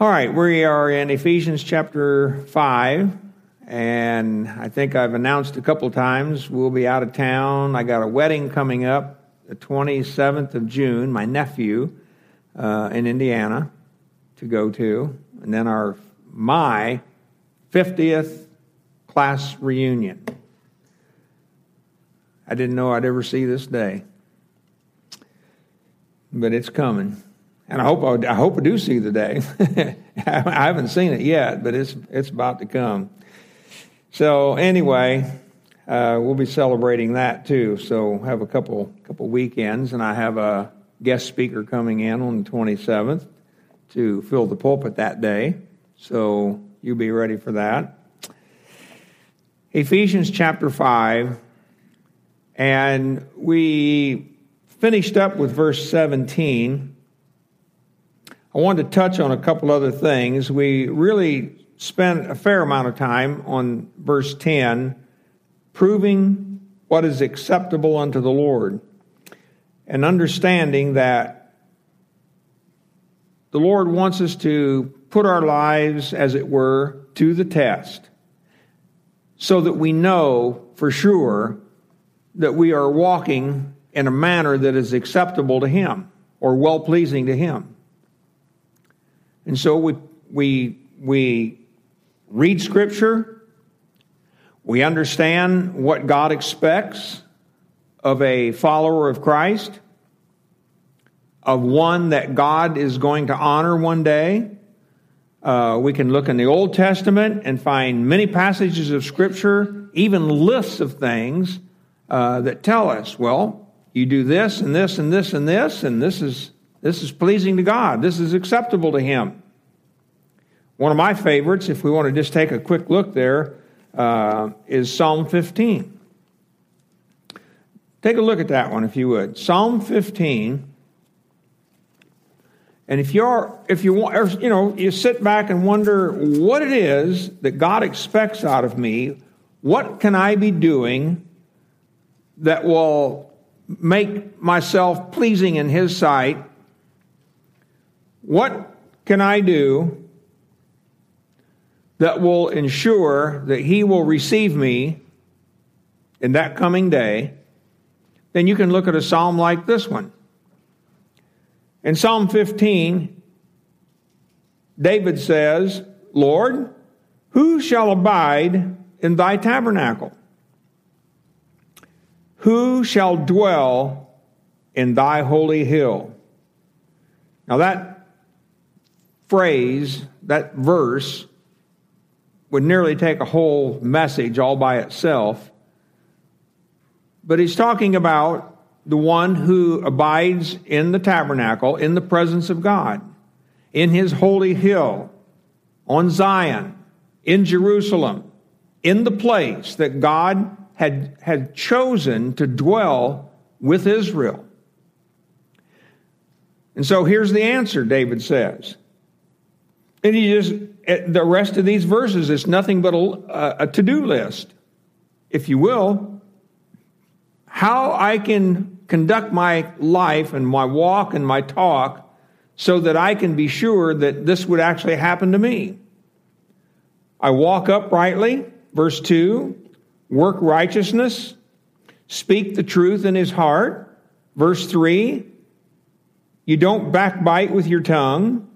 All right, we are in Ephesians chapter 5, and I think I've announced a couple times we'll be out of town. I got a wedding coming up the 27th of June, my nephew uh, in Indiana to go to, and then our my 50th class reunion. I didn't know I'd ever see this day, but it's coming. And I hope I, I hope I do see the day. I haven't seen it yet, but it's it's about to come. So anyway, uh, we'll be celebrating that too. So have a couple couple weekends, and I have a guest speaker coming in on the 27th to fill the pulpit that day. So you be ready for that. Ephesians chapter 5, and we finished up with verse 17. I wanted to touch on a couple other things. We really spent a fair amount of time on verse 10, proving what is acceptable unto the Lord, and understanding that the Lord wants us to put our lives, as it were, to the test so that we know for sure that we are walking in a manner that is acceptable to Him or well pleasing to Him. And so we, we, we read Scripture, we understand what God expects of a follower of Christ, of one that God is going to honor one day. Uh, we can look in the Old Testament and find many passages of Scripture, even lists of things uh, that tell us, well, you do this and this and this and this, and this is this is pleasing to God. This is acceptable to Him. One of my favorites, if we want to just take a quick look there, uh, is Psalm 15. Take a look at that one, if you would. Psalm 15 and if you're, if you want, you know, you sit back and wonder what it is that God expects out of me, what can I be doing that will make myself pleasing in His sight? What can I do that will ensure that He will receive me in that coming day? Then you can look at a psalm like this one. In Psalm 15, David says, Lord, who shall abide in thy tabernacle? Who shall dwell in thy holy hill? Now, that phrase, that verse, would nearly take a whole message all by itself. But he's talking about the one who abides in the tabernacle, in the presence of God, in his holy hill, on Zion, in Jerusalem, in the place that God had, had chosen to dwell with Israel. And so here's the answer, David says. And he just, eh, the rest of these verses is nothing but a, a to do list, if you will. How I can conduct my life and my walk and my talk so that I can be sure that this would actually happen to me. I walk uprightly, verse 2, work righteousness, speak the truth in his heart, verse 3, you don't backbite with your tongue,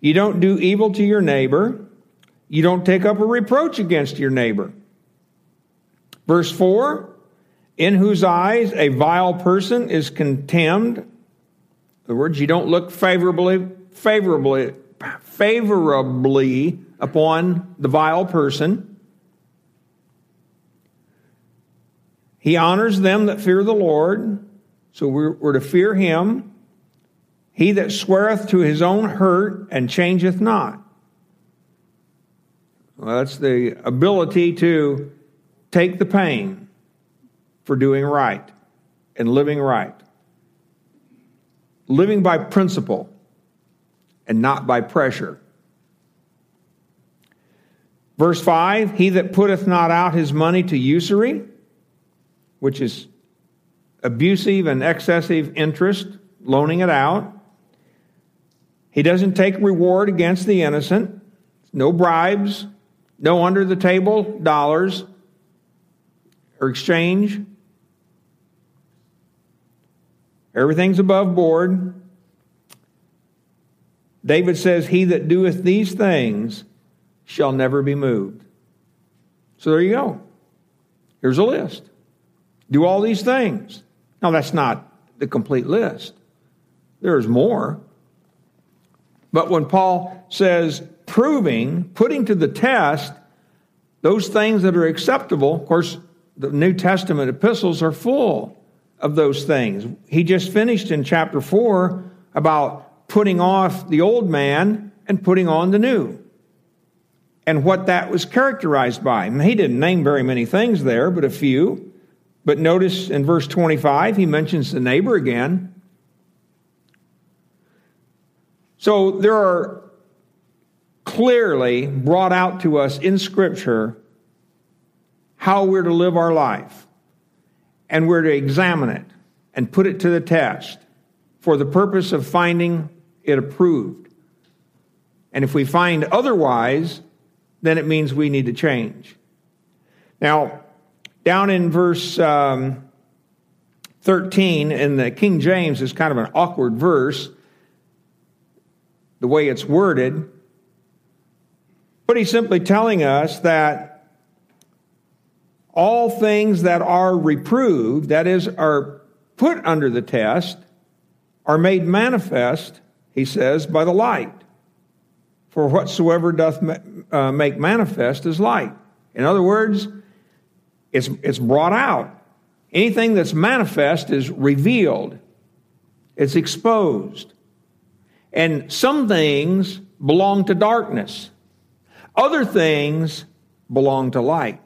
you don't do evil to your neighbor, you don't take up a reproach against your neighbor. Verse 4, in whose eyes a vile person is contemned. In other words, you don't look favorably, favorably, favorably upon the vile person. He honors them that fear the Lord, so we're, we're to fear him. He that sweareth to his own hurt and changeth not. Well, that's the ability to take the pain for doing right and living right. Living by principle and not by pressure. Verse 5 He that putteth not out his money to usury, which is abusive and excessive interest, loaning it out, He doesn't take reward against the innocent, no bribes, no under the table dollars or exchange. Everything's above board. David says, He that doeth these things shall never be moved. So there you go. Here's a list. Do all these things. Now, that's not the complete list, there's more. But when Paul says proving, putting to the test those things that are acceptable, of course, the New Testament epistles are full of those things. He just finished in chapter 4 about putting off the old man and putting on the new. And what that was characterized by. And he didn't name very many things there, but a few. But notice in verse 25, he mentions the neighbor again. So there are clearly brought out to us in Scripture how we're to live our life. And we're to examine it and put it to the test for the purpose of finding it approved. And if we find otherwise, then it means we need to change. Now, down in verse um, 13 in the King James is kind of an awkward verse, the way it's worded. But he's simply telling us that all things that are reproved, that is, are put under the test, are made manifest, he says, by the light. For whatsoever doth uh, make manifest is light. In other words, it's, it's brought out. Anything that's manifest is revealed, it's exposed. And some things belong to darkness, other things belong to light.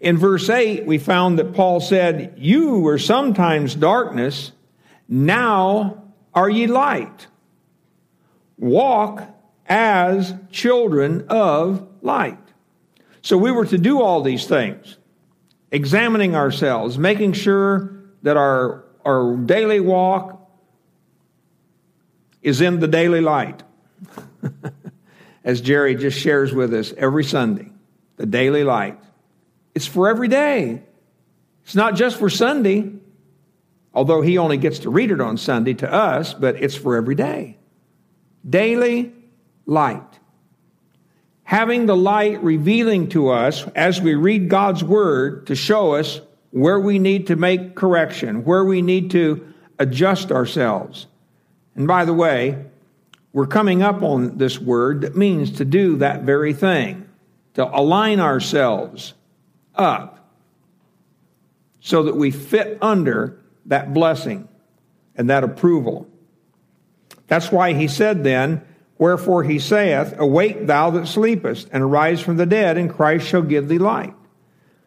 In verse 8, we found that Paul said, You were sometimes darkness, now are ye light. Walk as children of light. So we were to do all these things, examining ourselves, making sure that our, our daily walk is in the daily light. As Jerry just shares with us every Sunday, the daily light. It's for every day. It's not just for Sunday, although he only gets to read it on Sunday to us, but it's for every day. Daily light. Having the light revealing to us as we read God's word to show us where we need to make correction, where we need to adjust ourselves. And by the way, we're coming up on this word that means to do that very thing, to align ourselves up so that we fit under that blessing and that approval. That's why he said then, Wherefore he saith, Awake thou that sleepest, and arise from the dead, and Christ shall give thee light.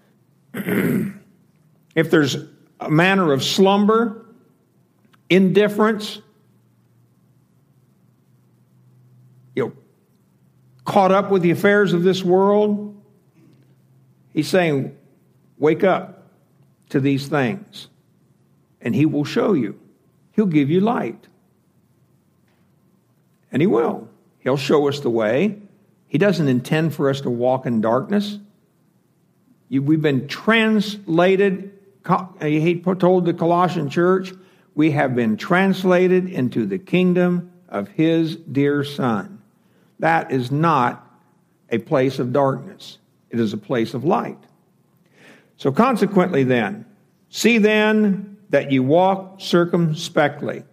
if there's a manner of slumber, indifference, you know, caught up with the affairs of this world, He's saying, Wake up to these things, and He will show you. He'll give you light. And He will. He'll show us the way. He doesn't intend for us to walk in darkness. we've been translated, he told the Colossian church, we have been translated into the kingdom of His dear Son. That is not a place of darkness. It is a place of light. So, consequently, then, see then that you walk circumspectly.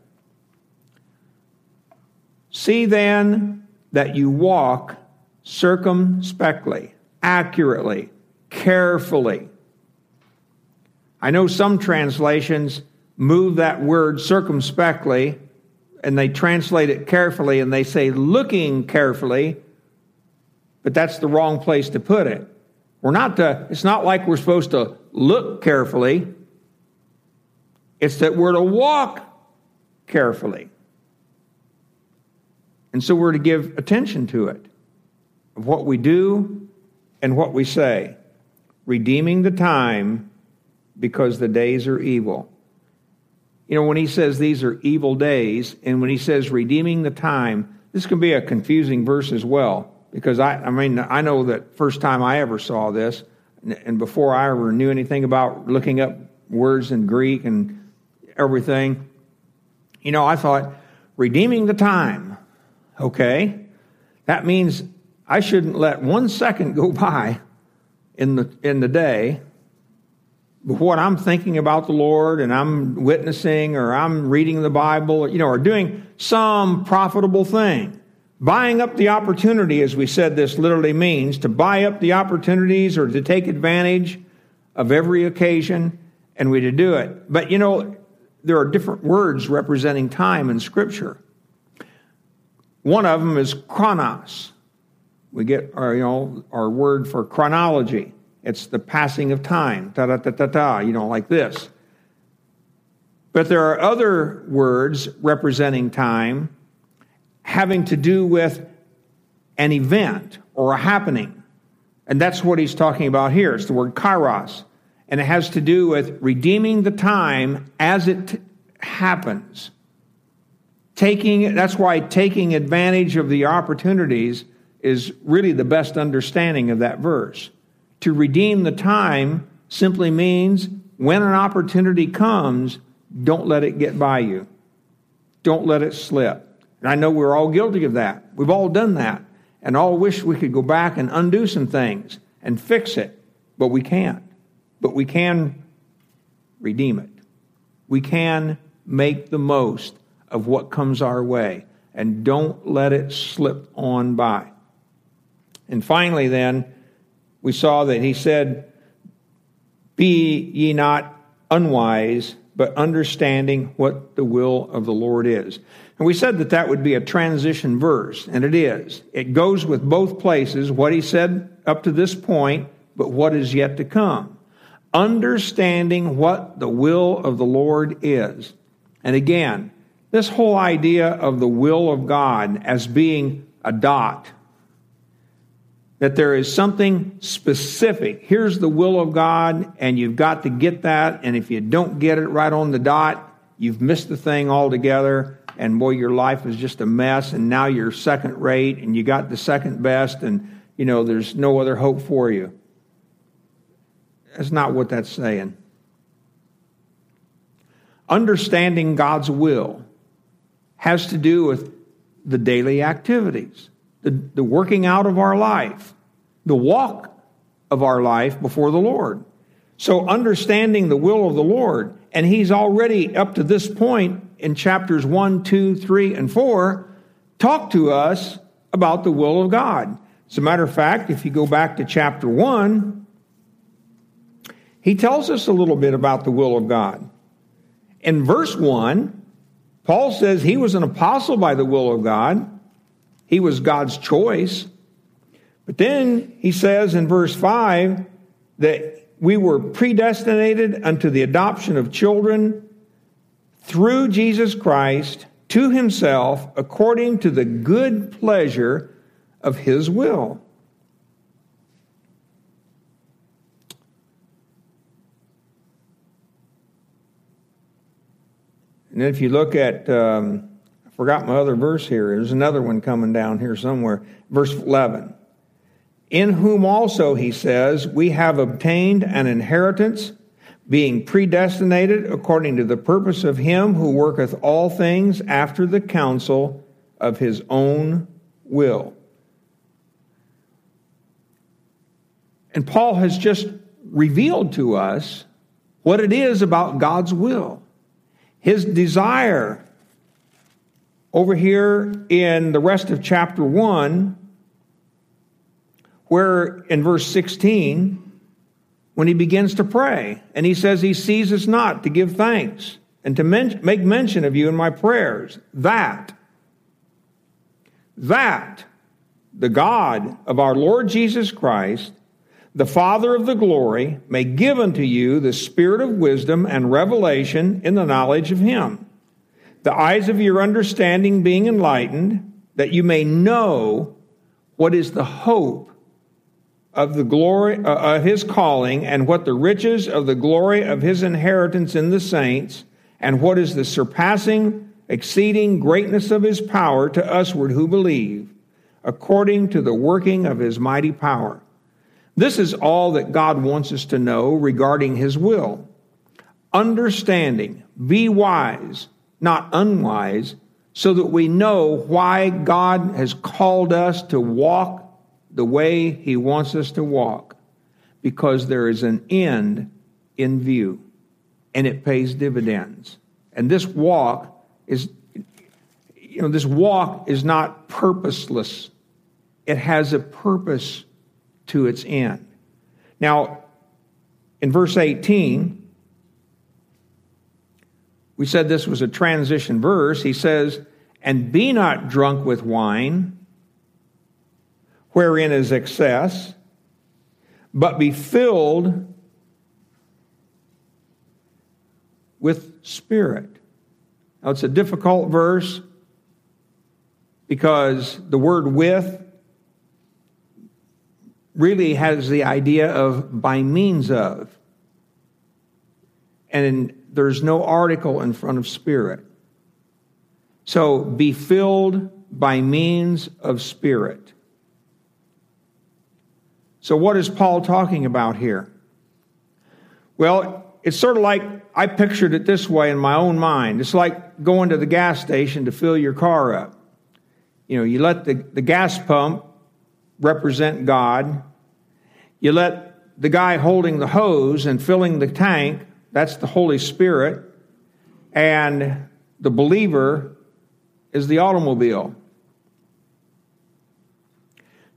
See then that you walk circumspectly, accurately, carefully. I know some translations move that word circumspectly and they translate it carefully and they say looking carefully but that's the wrong place to put it. We're not to, it's not like we're supposed to look carefully. It's that we're to walk carefully. And so we're to give attention to it, of what we do and what we say, redeeming the time because the days are evil. You know, when he says these are evil days, and when he says redeeming the time, this can be a confusing verse as well. Because I, I mean, I know that first time I ever saw this, and before I ever knew anything about looking up words in Greek and everything, you know, I thought, redeeming the time. Okay. That means I shouldn't let one second go by in the, in the day what I'm thinking about the Lord and I'm witnessing or I'm reading the Bible, you know, or doing some profitable thing. Buying up the opportunity, as we said, this literally means to buy up the opportunities or to take advantage of every occasion, and we to do it. But you know, there are different words representing time in Scripture. One of them is chronos. We get our, you know, our word for chronology. It's the passing of time. Ta da ta ta ta, you know, like this. But there are other words representing time having to do with an event or a happening. And that's what he's talking about here. It's the word kairos. And it has to do with redeeming the time as it happens. Taking, that's why taking advantage of the opportunities is really the best understanding of that verse. To redeem the time simply means when an opportunity comes, don't let it get by you. Don't let it slip. And I know we're all guilty of that. We've all done that. And all wish we could go back and undo some things and fix it, but we can't. But we can redeem it. We can make the most of what comes our way and don't let it slip on by. And finally, then, we saw that he said, Be ye not unwise, but understanding what the will of the Lord is. And we said that that would be a transition verse, and it is. It goes with both places, what he said up to this point, but what is yet to come. Understanding what the will of the Lord is. And again, this whole idea of the will of God as being a dot that there is something specific. Here's the will of God, and you've got to get that. And if you don't get it right on the dot, you've missed the thing altogether. And boy, your life is just a mess. And now you're second rate, and you got the second best, and you know there's no other hope for you. That's not what that's saying. Understanding God's will has to do with the daily activities the, the working out of our life, the walk of our life before the Lord. So, understanding the will of the Lord, and he's already up to this point in chapters 1, 2, 3, and 4, talked to us about the will of God. As a matter of fact, if you go back to chapter 1, he tells us a little bit about the will of God. In verse 1, Paul says he was an apostle by the will of God. He was God's choice. But then he says in verse 5 that we were predestinated unto the adoption of children through Jesus Christ to himself according to the good pleasure of his will. And if you look at um, forgot my other verse here. There's another one coming down here somewhere. Verse 11. In whom also, he says, we have obtained an inheritance, being predestinated according to the purpose of him who worketh all things after the counsel of his own will. And Paul has just revealed to us what it is about God's will. His desire over here in the rest of chapter 1, where in verse 16, when he begins to pray, and he says he ceases not to give thanks and to men- make mention of you in my prayers, that, that the God of our Lord Jesus Christ, the Father of the glory, may give unto you the spirit of wisdom and revelation in the knowledge of him the eyes of your understanding being enlightened, that you may know what is the hope of the glory uh, of his calling and what the riches of the glory of his inheritance in the saints And what is the surpassing, exceeding greatness of his power to usward who believe, according to the working of his mighty power? This is all that God wants us to know regarding his will. Understanding, be wise, not unwise, so that we know why God has called us to walk the way he wants us to walk. Because there is an end in view and it pays dividends. And this walk is, you know, this walk is not purposeless, it has a purpose to its end. Now, in verse 18, we said this was a transition verse. He says, And be not drunk with wine, wherein is excess, but be filled with Spirit. Now, it's a difficult verse because the word with really has the idea of by means of. And there's no article in front of Spirit. So be filled by means of Spirit. So, what is Paul talking about here? Well, it's sort of like I pictured it this way in my own mind. It's like going to the gas station to fill your car up. You know, you let the, the gas pump represent God. You let the guy holding the hose and filling the tank, that's the Holy Spirit. And the believer is the automobile.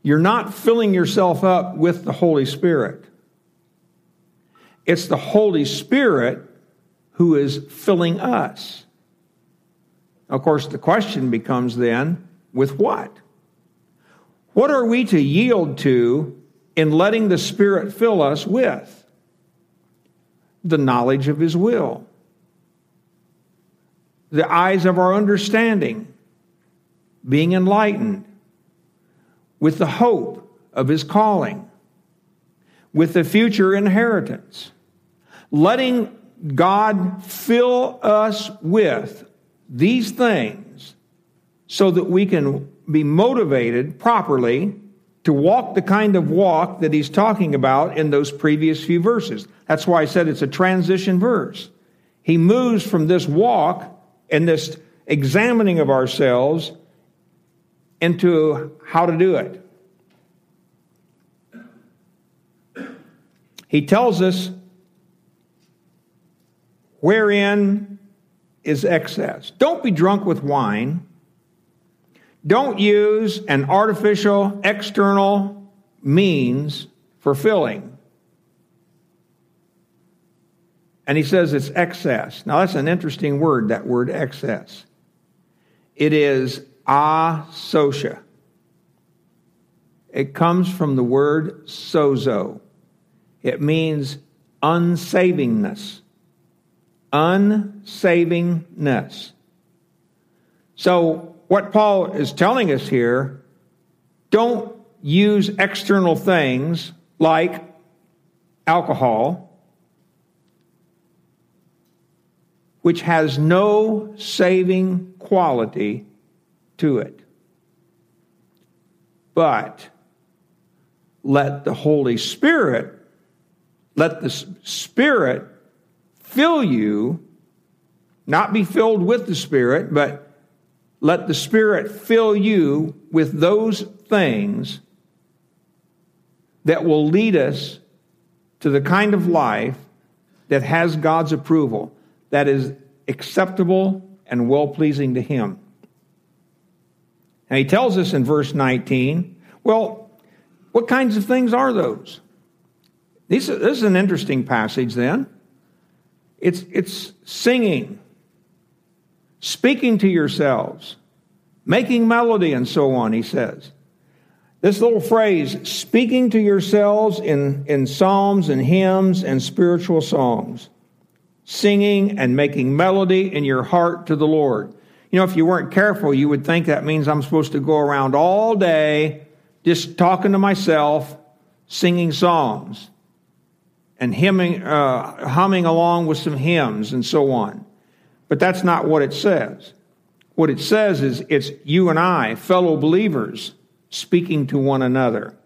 You're not filling yourself up with the Holy Spirit. It's the Holy Spirit who is filling us. Of course, the question becomes then with what? What are we to yield to in letting the Spirit fill us with? The knowledge of His will, the eyes of our understanding, being enlightened, with the hope of His calling, with the future inheritance letting God fill us with these things so that we can be motivated properly to walk the kind of walk that he's talking about in those previous few verses. That's why I said it's a transition verse. He moves from this walk and this examining of ourselves into how to do it. He tells us wherein is excess. Don't be drunk with wine. Don't use an artificial external means for filling. And he says it's excess. Now, that's an interesting word, that word excess. It is asotia. It comes from the word sozo. It means unsavingness unsavingness. So, what Paul is telling us here don't use external things like alcohol, which has no saving quality to it. But let the Holy Spirit, let the Spirit fill you, not be filled with the Spirit, but let the Spirit fill you with those things that will lead us to the kind of life that has God's approval, that is acceptable and well pleasing to Him. And He tells us in verse 19, well, what kinds of things are those? This is an interesting passage then. It's, it's singing, speaking to yourselves, making melody, and so on, he says. This little phrase, speaking to yourselves in, in psalms and hymns and spiritual songs, singing and making melody in your heart to the Lord. You know, if you weren't careful, you would think that means I'm supposed to go around all day just talking to myself, singing songs and hymning, uh, humming along with some hymns and so on. But that's not what it says. What it says is it's you and I, fellow believers, speaking to one another.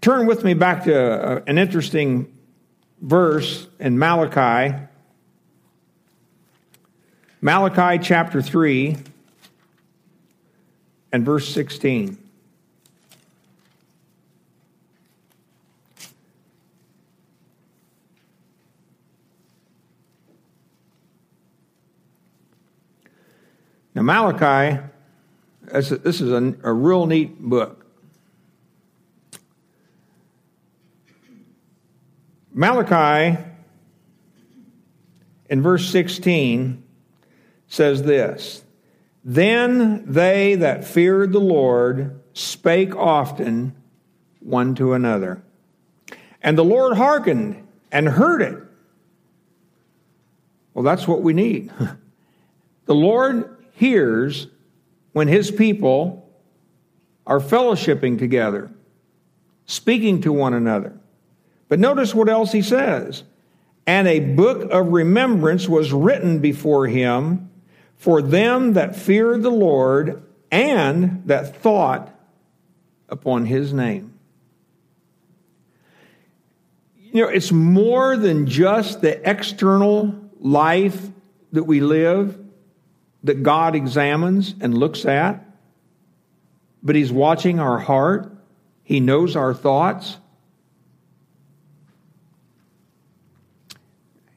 Turn with me back to uh, an interesting verse in Malachi. Malachi chapter 3 and verse 16. Now, Malachi, this is a, a real neat book. Malachi, in verse 16, says this Then they that feared the Lord spake often one to another. And the Lord hearkened and heard it. Well, that's what we need. The Lord hears when his people are fellowshipping together, speaking to one another. But notice what else he says. And a book of remembrance was written before him for them that feared the Lord and that thought upon his name. You know, it's more than just the external life that we live that God examines and looks at, but He's watching our heart. He knows our thoughts.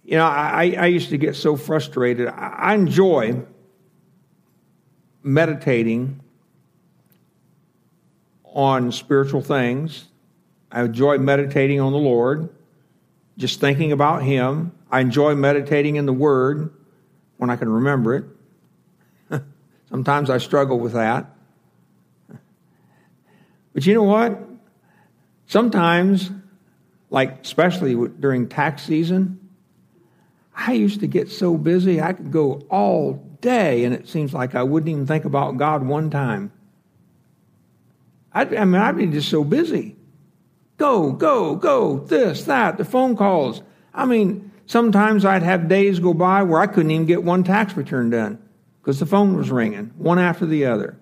You know, I, I used to get so frustrated. I enjoy meditating on spiritual things. I enjoy meditating on the Lord, just thinking about Him. I enjoy meditating in the Word when I can remember it. Sometimes I struggle with that. But you know what? Sometimes, like especially during tax season, I used to get so busy I could go all day and it seems like I wouldn't even think about God one time. I'd, I mean, I'd be just so busy. Go, go, go, this, that, the phone calls. I mean, sometimes I'd have days go by where I couldn't even get one tax return done because the phone was ringing, one after the other.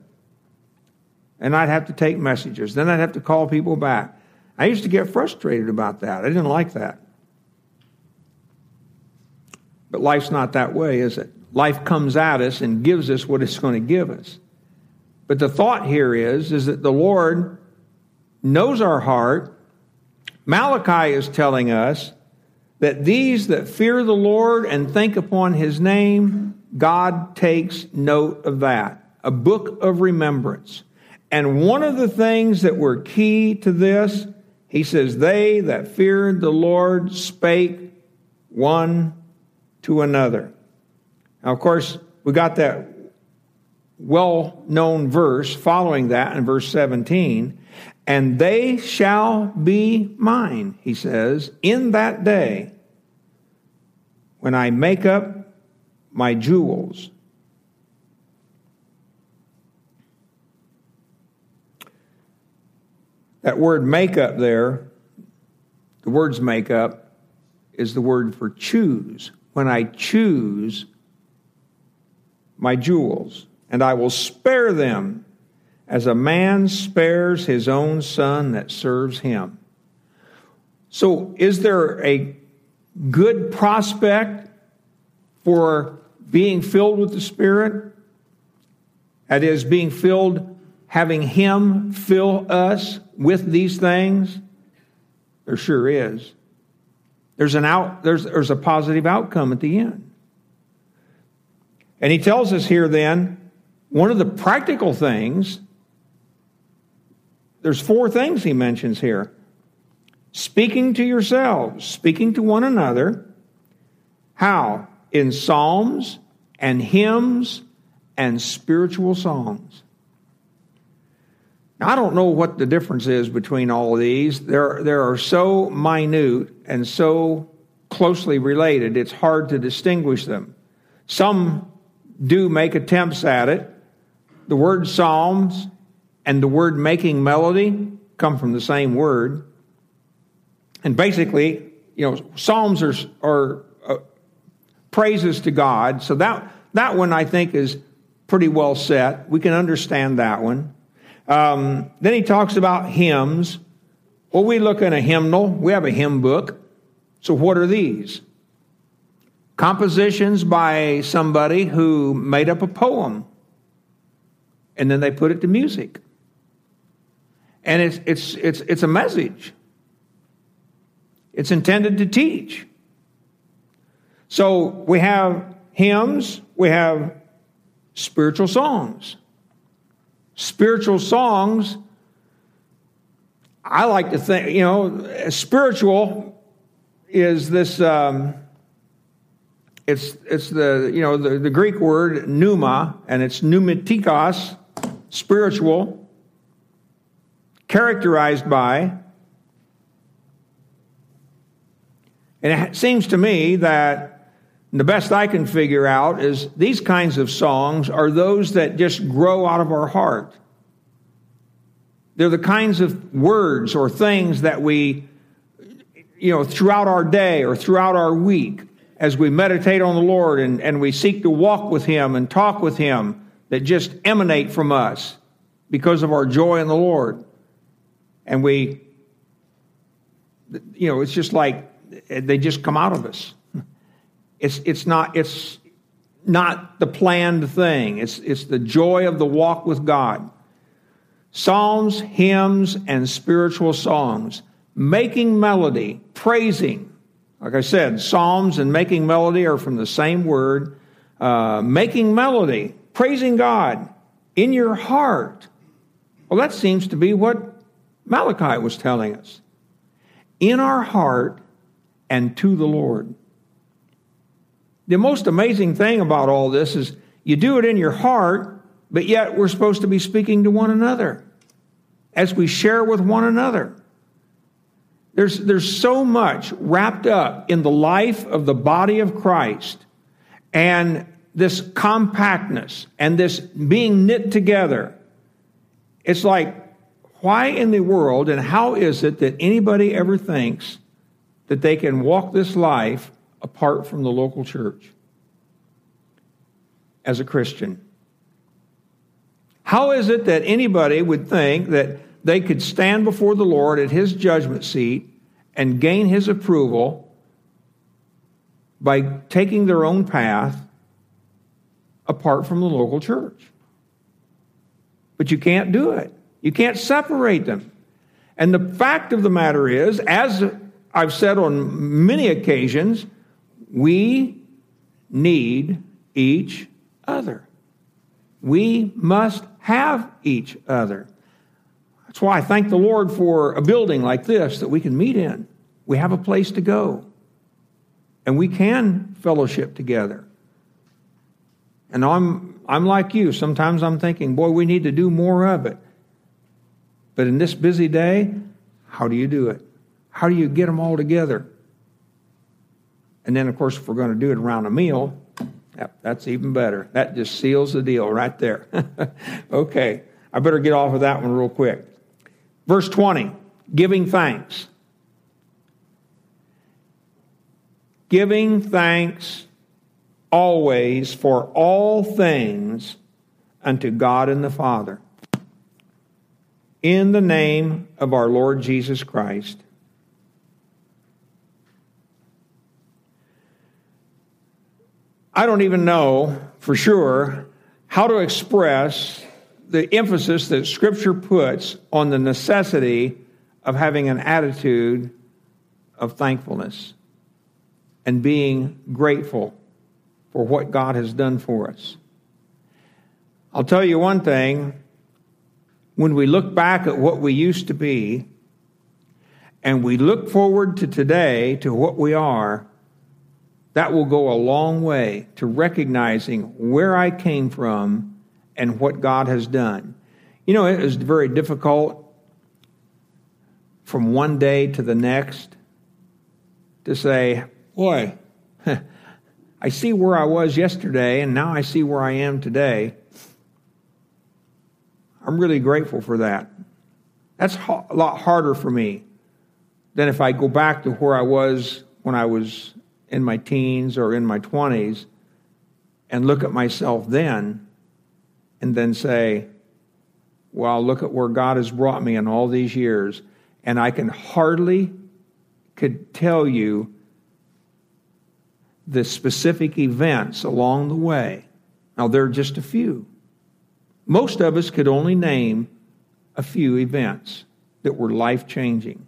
And I'd have to take messages. Then I'd have to call people back. I used to get frustrated about that. I didn't like that. But life's not that way, is it? Life comes at us and gives us what it's going to give us. But the thought here is, is that the Lord knows our heart. Malachi is telling us that these that fear the Lord and think upon his name God takes note of that. A book of remembrance. And one of the things that were key to this, he says, they that feared the Lord spake one to another. Now, of course, we got that well known verse following that in verse 17. And they shall be mine, he says, in that day when I make up my jewels. That word makeup there, the word's makeup, is the word for choose. When I choose my jewels, and I will spare them as a man spares his own son that serves him. So, is there a good prospect for being filled with the Spirit, that is, being filled, having Him fill us with these things? There sure is. There's an out, there's, there's a positive outcome at the end. And he tells us here then, one of the practical things, there's four things he mentions here. Speaking to yourselves, speaking to one another. How? In psalms and hymns and spiritual songs. Now, I don't know what the difference is between all of these. There, there are so minute and so closely related, it's hard to distinguish them. Some do make attempts at it. The word psalms and the word making melody come from the same word. And basically, you know, psalms are, are praises to God. So that, that one I think is pretty well set. We can understand that one. Um, then he talks about hymns. Well, we look in a hymnal, we have a hymn book. So what are these? Compositions by somebody who made up a poem and then they put it to music. And it's, it's, it's, it's a message. It's intended to teach. So we have hymns, we have spiritual songs. Spiritual songs, I like to think, you know, spiritual is this, um, it's, it's the, you know, the, the Greek word pneuma, and it's pneumatikos, spiritual, characterized by, and it seems to me that the best I can figure out is these kinds of songs are those that just grow out of our heart. They're the kinds of words or things that we, you know, throughout our day or throughout our week, as we meditate on the Lord and, and we seek to walk with Him and talk with Him, that just emanate from us because of our joy in the Lord. And we, you know, it's just like they just come out of us. It's, it's, not, it's not the planned thing, it's, it's the joy of the walk with God. Psalms, hymns, and spiritual songs, making melody, praising. Like I said, psalms and making melody are from the same word. Uh, making melody, praising God in your heart. Well, that seems to be what Malachi was telling us. In our heart and to the Lord. The most amazing thing about all this is you do it in your heart, but yet we're supposed to be speaking to one another as we share with one another. There's, there's so much wrapped up in the life of the body of Christ and this compactness and this being knit together. It's like, why in the world and how is it that anybody ever thinks that they can walk this life apart from the local church as a Christian? How is it that anybody would think that they could stand before the Lord at his judgment seat and gain his approval by taking their own path apart from the local church? But you can't do it. You can't separate them. And the fact of the matter is, as I've said on many occasions, we need each other. We must have each other. That's why I thank the Lord for a building like this that we can meet in. We have a place to go. And we can fellowship together. And I'm, I'm like you. Sometimes I'm thinking, boy, we need to do more of it. But in this busy day, how do you do it? How do you get them all together? And then, of course, if we're going to do it around a meal, yep, that's even better. That just seals the deal right there. okay, I better get off of that one real quick. Verse 20 giving thanks. Giving thanks always for all things unto God and the Father. In the name of our Lord Jesus Christ I don't even know for sure how to express the emphasis that Scripture puts on the necessity of having an attitude of thankfulness and being grateful for what God has done for us. I'll tell you one thing when we look back at what we used to be and we look forward to today to what we are, that will go a long way to recognizing where I came from and what God has done. You know, it is very difficult from one day to the next to say, boy, I see where I was yesterday and now I see where I am today. I'm really grateful for that. That's a lot harder for me than if I go back to where I was when I was in my teens or in my 20s and look at myself then and then say, well, look at where God has brought me in all these years, and I can hardly could tell you the specific events along the way. Now, there are just a few. Most of us could only name a few events that were life changing.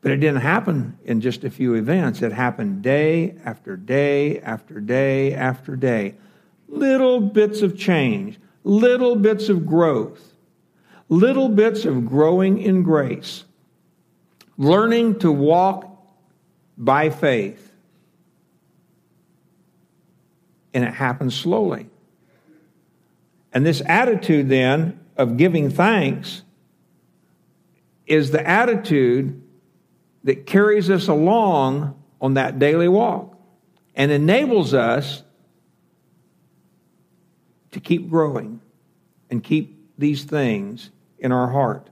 But it didn't happen in just a few events. It happened day after day after day after day. Little bits of change, little bits of growth, little bits of growing in grace, learning to walk by faith. And it happens slowly. And this attitude then of giving thanks is the attitude that carries us along on that daily walk and enables us to keep growing and keep these things in our heart.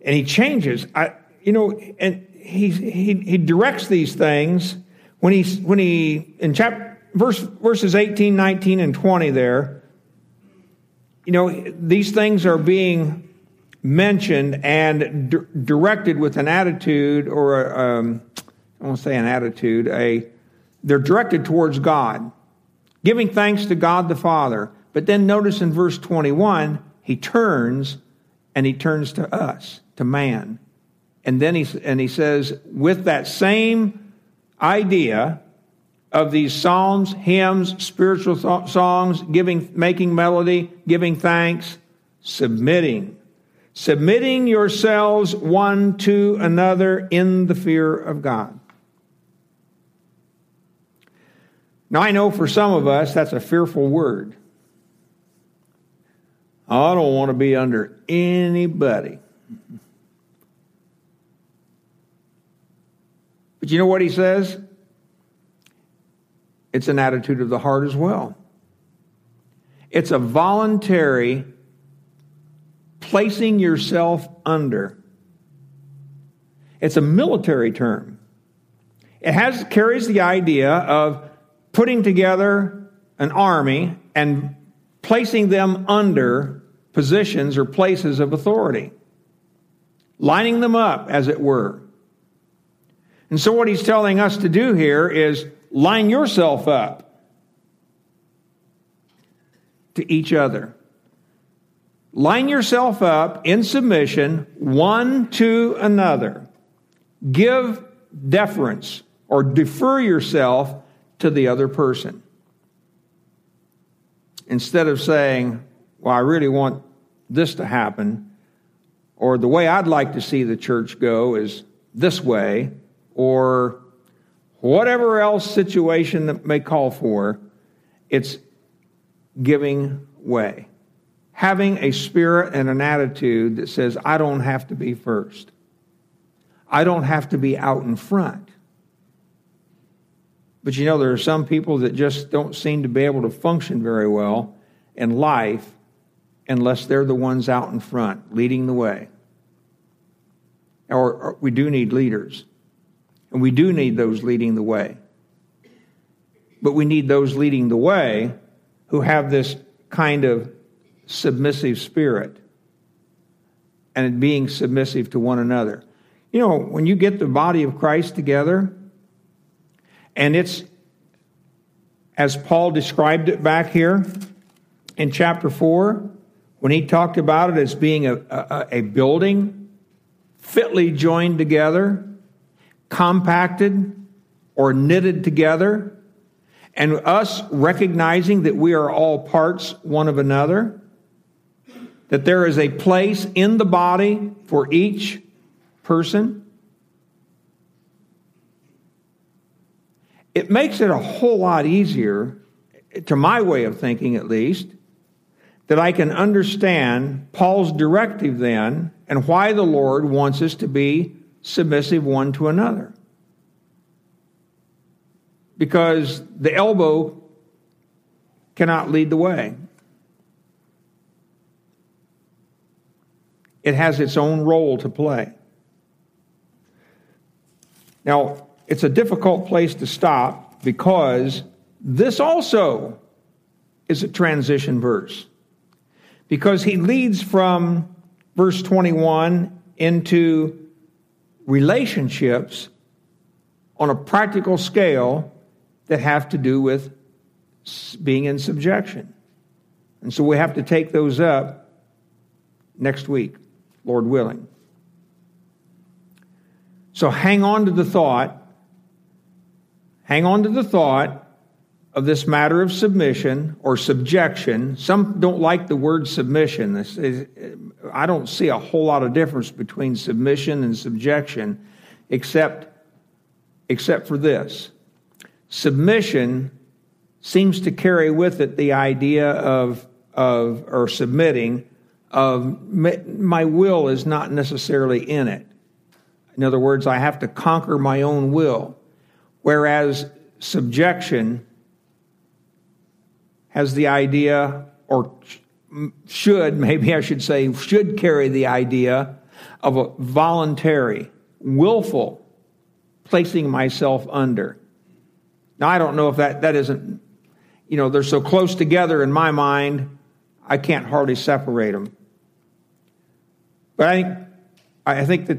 And he changes, I, you know, and he, he, he directs these things when he, when he in chapter, verse, verses 18, 19, and 20 there, you know, these things are being mentioned and directed with an attitude or a, um, I won't say an attitude, a, they're directed towards God, giving thanks to God the Father. But then notice in verse 21, he turns and he turns to us, to man. And then he, and he says, with that same idea of these psalms, hymns, spiritual songs, giving, making melody, giving thanks, submitting submitting yourselves one to another in the fear of God. Now, I know for some of us that's a fearful word. I don't want to be under anybody. But you know what he says? It's an attitude of the heart as well. It's a voluntary placing yourself under. It's a military term. It has carries the idea of putting together an army and placing them under positions or places of authority, lining them up, as it were. And so, what he's telling us to do here is line yourself up to each other. Line yourself up in submission one to another. Give deference or defer yourself to the other person. Instead of saying, Well, I really want this to happen, or the way I'd like to see the church go is this way, or whatever else situation that may call for, it's giving way having a spirit and an attitude that says, I don't have to be first. I don't have to be out in front. But you know, there are some people that just don't seem to be able to function very well in life unless they're the ones out in front leading the way. Or, or we do need leaders, and we do need those leading the way. But we need those leading the way who have this kind of submissive spirit and being submissive to one another. You know, when you get the body of Christ together, and it's as Paul described it back here in chapter 4, when he talked about it as being a, a, a building fitly joined together, compacted or knitted together, and us recognizing that we are all parts one of another that there is a place in the body for each person. It makes it a whole lot easier, to my way of thinking at least, that I can understand Paul's directive then and why the Lord wants us to be submissive one to another. Because the elbow cannot lead the way. It has its own role to play. Now, it's a difficult place to stop because this also is a transition verse. Because he leads from verse 21 into relationships on a practical scale that have to do with being in subjection. And so we have to take those up next week, Lord willing. So hang on to the thought, hang on to the thought of this matter of submission or subjection. Some don't like the word submission. Is, I don't see a whole lot of difference between submission and subjection, except, except for this. Submission seems to carry with it the idea of, of or submitting my will is not necessarily in it. In other words, I have to conquer my own will. Whereas subjection has the idea, or should, maybe I should say, should carry the idea of a voluntary, willful placing myself under. Now, I don't know if that, that isn't you know, they're so close together in my mind, I can't hardly separate them. But I think, I think that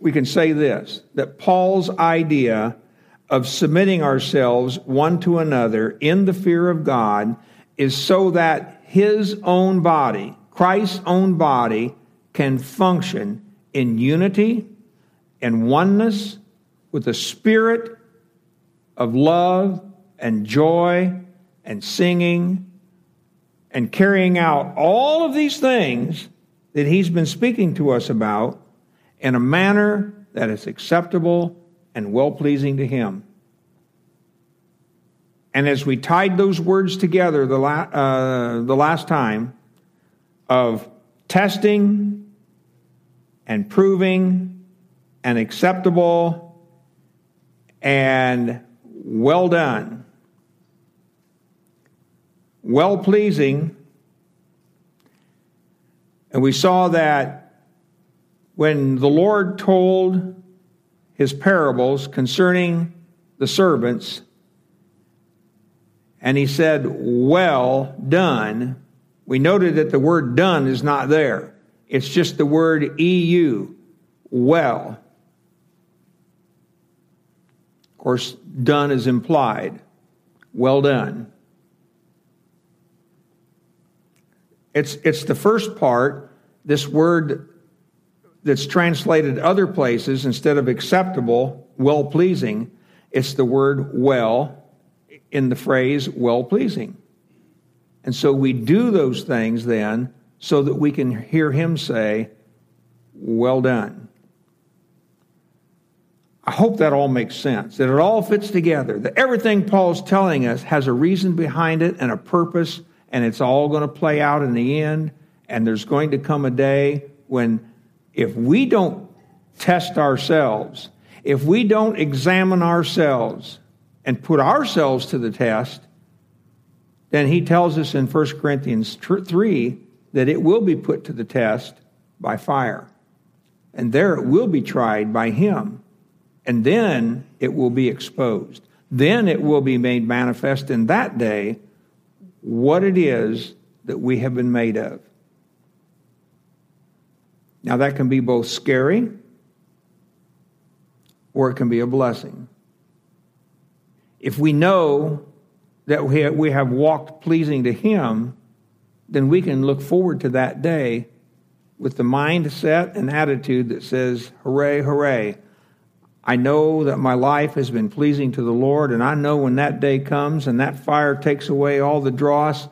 we can say this that Paul's idea of submitting ourselves one to another in the fear of God is so that his own body, Christ's own body, can function in unity and oneness with the spirit of love and joy and singing and carrying out all of these things that he's been speaking to us about in a manner that is acceptable and well pleasing to him. And as we tied those words together the, la- uh, the last time of testing and proving and acceptable and well done, well pleasing. And we saw that when the Lord told his parables concerning the servants, and he said, Well done, we noted that the word done is not there. It's just the word EU, well. Of course, done is implied. Well done. It's, it's the first part, this word that's translated other places instead of acceptable, well pleasing. It's the word well in the phrase well pleasing. And so we do those things then so that we can hear him say, well done. I hope that all makes sense, that it all fits together, that everything Paul's telling us has a reason behind it and a purpose and it's all going to play out in the end. And there's going to come a day when, if we don't test ourselves, if we don't examine ourselves and put ourselves to the test, then he tells us in 1 Corinthians 3 that it will be put to the test by fire. And there it will be tried by him. And then it will be exposed. Then it will be made manifest in that day what it is that we have been made of. Now, that can be both scary or it can be a blessing. If we know that we have walked pleasing to Him, then we can look forward to that day with the mindset and attitude that says, Hooray, hooray, I know that my life has been pleasing to the Lord, and I know when that day comes and that fire takes away all the dross,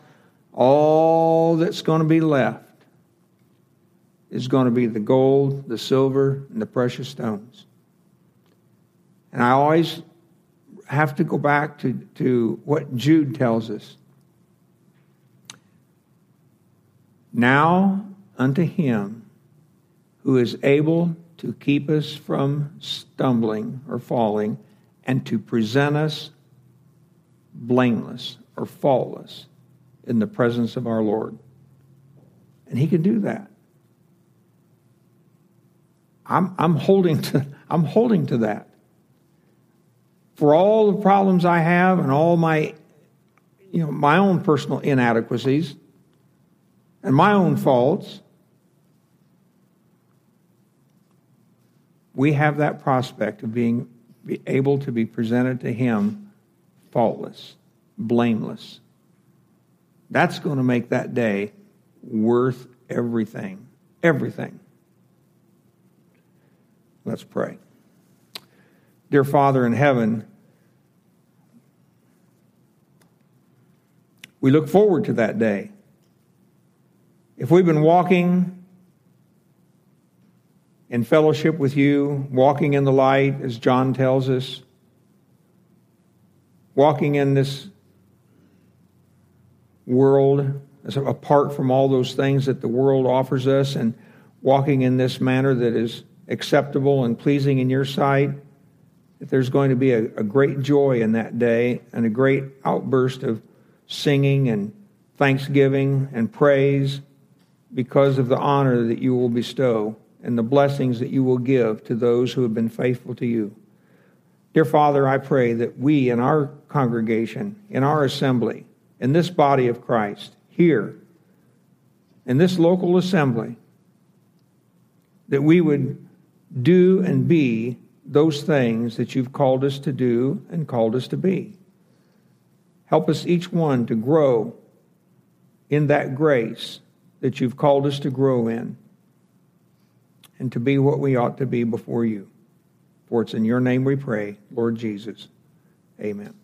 all that's going to be left is going to be the gold, the silver, and the precious stones. And I always have to go back to, to what Jude tells us. Now unto him who is able to keep us from stumbling or falling and to present us blameless or faultless in the presence of our Lord. And he can do that. I'm, I'm, holding to, I'm holding to that. for all the problems I have and all my, you know, my own personal inadequacies and my own faults, we have that prospect of being able to be presented to Him faultless, blameless. That's going to make that day worth everything. Everything. Let's pray. Dear Father in heaven, we look forward to that day. If we've been walking in fellowship with you, walking in the light, as John tells us, walking in this world apart from all those things that the world offers us and walking in this manner that is acceptable and pleasing in your sight, that there's going to be a, a great joy in that day and a great outburst of singing and thanksgiving and praise because of the honor that you will bestow and the blessings that you will give to those who have been faithful to you. Dear Father, I pray that we in our congregation, in our assembly, in this body of Christ, here, in this local assembly, that we would do and be those things that you've called us to do and called us to be. Help us each one to grow in that grace that you've called us to grow in and to be what we ought to be before you. For it's in your name we pray, Lord Jesus. Amen.